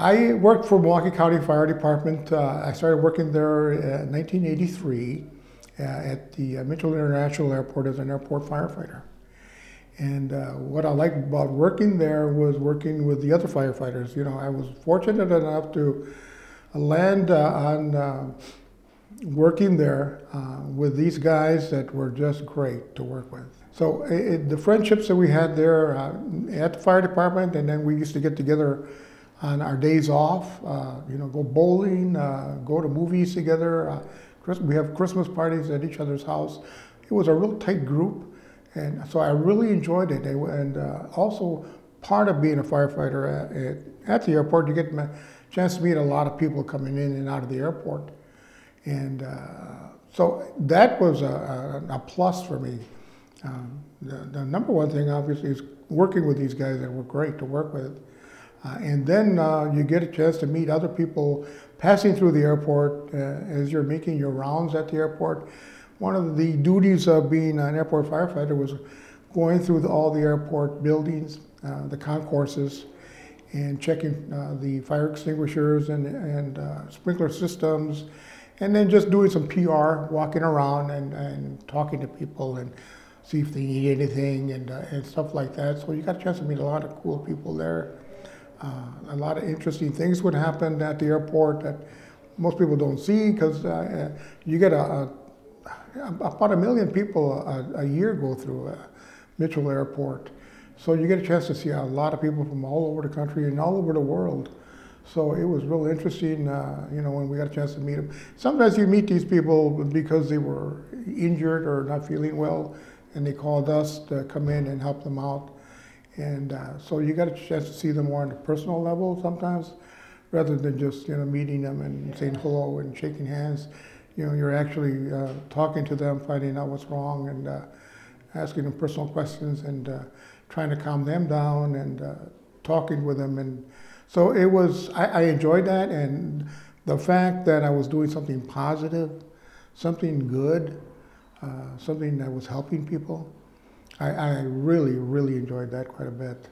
I worked for Milwaukee County Fire Department. Uh, I started working there in 1983 uh, at the uh, Mitchell International Airport as an airport firefighter. And uh, what I liked about working there was working with the other firefighters. You know, I was fortunate enough to land uh, on uh, working there with these guys that were just great to work with. So it, the friendships that we had there at the fire department, and then we used to get together on our days off. Uh, you know, go bowling, uh, go to movies together. Uh, we have Christmas parties at each other's house. It was a real tight group, and so I really enjoyed it. And uh, also, part of being a firefighter at, at, at the airport, you get a chance to meet a lot of people coming in and out of the airport. And uh, so that was a, a, a plus for me. Um, the, the number one thing, obviously, is working with these guys that were great to work with. Uh, and then uh, you get a chance to meet other people passing through the airport uh, as you're making your rounds at the airport. One of the duties of being an airport firefighter was going through the, all the airport buildings, uh, the concourses, and checking uh, the fire extinguishers and, and uh, sprinkler systems, and then just doing some PR, walking around and, and talking to people and see if they need anything and, and stuff like that. So you got a chance to meet a lot of cool people there. Uh, a lot of interesting things would happen at the airport that most people don't see because uh, uh, you get a, a about a million people a, a year go through uh, Mitchell Airport. So you get a chance to see a lot of people from all over the country and all over the world. So it was real interesting, uh, you know, when we got a chance to meet them. Sometimes you meet these people because they were injured or not feeling well, and they called us to come in and help them out. And uh, so you got a chance to see them more on a personal level sometimes, rather than just you know meeting them and saying hello and shaking hands. You know, you're actually uh, talking to them, finding out what's wrong, and uh, asking them personal questions and uh, trying to calm them down and uh, talking with them. And so it was. I, I enjoyed that, and the fact that I was doing something positive, something good, uh, something that was helping people. I, I really, really enjoyed that quite a bit.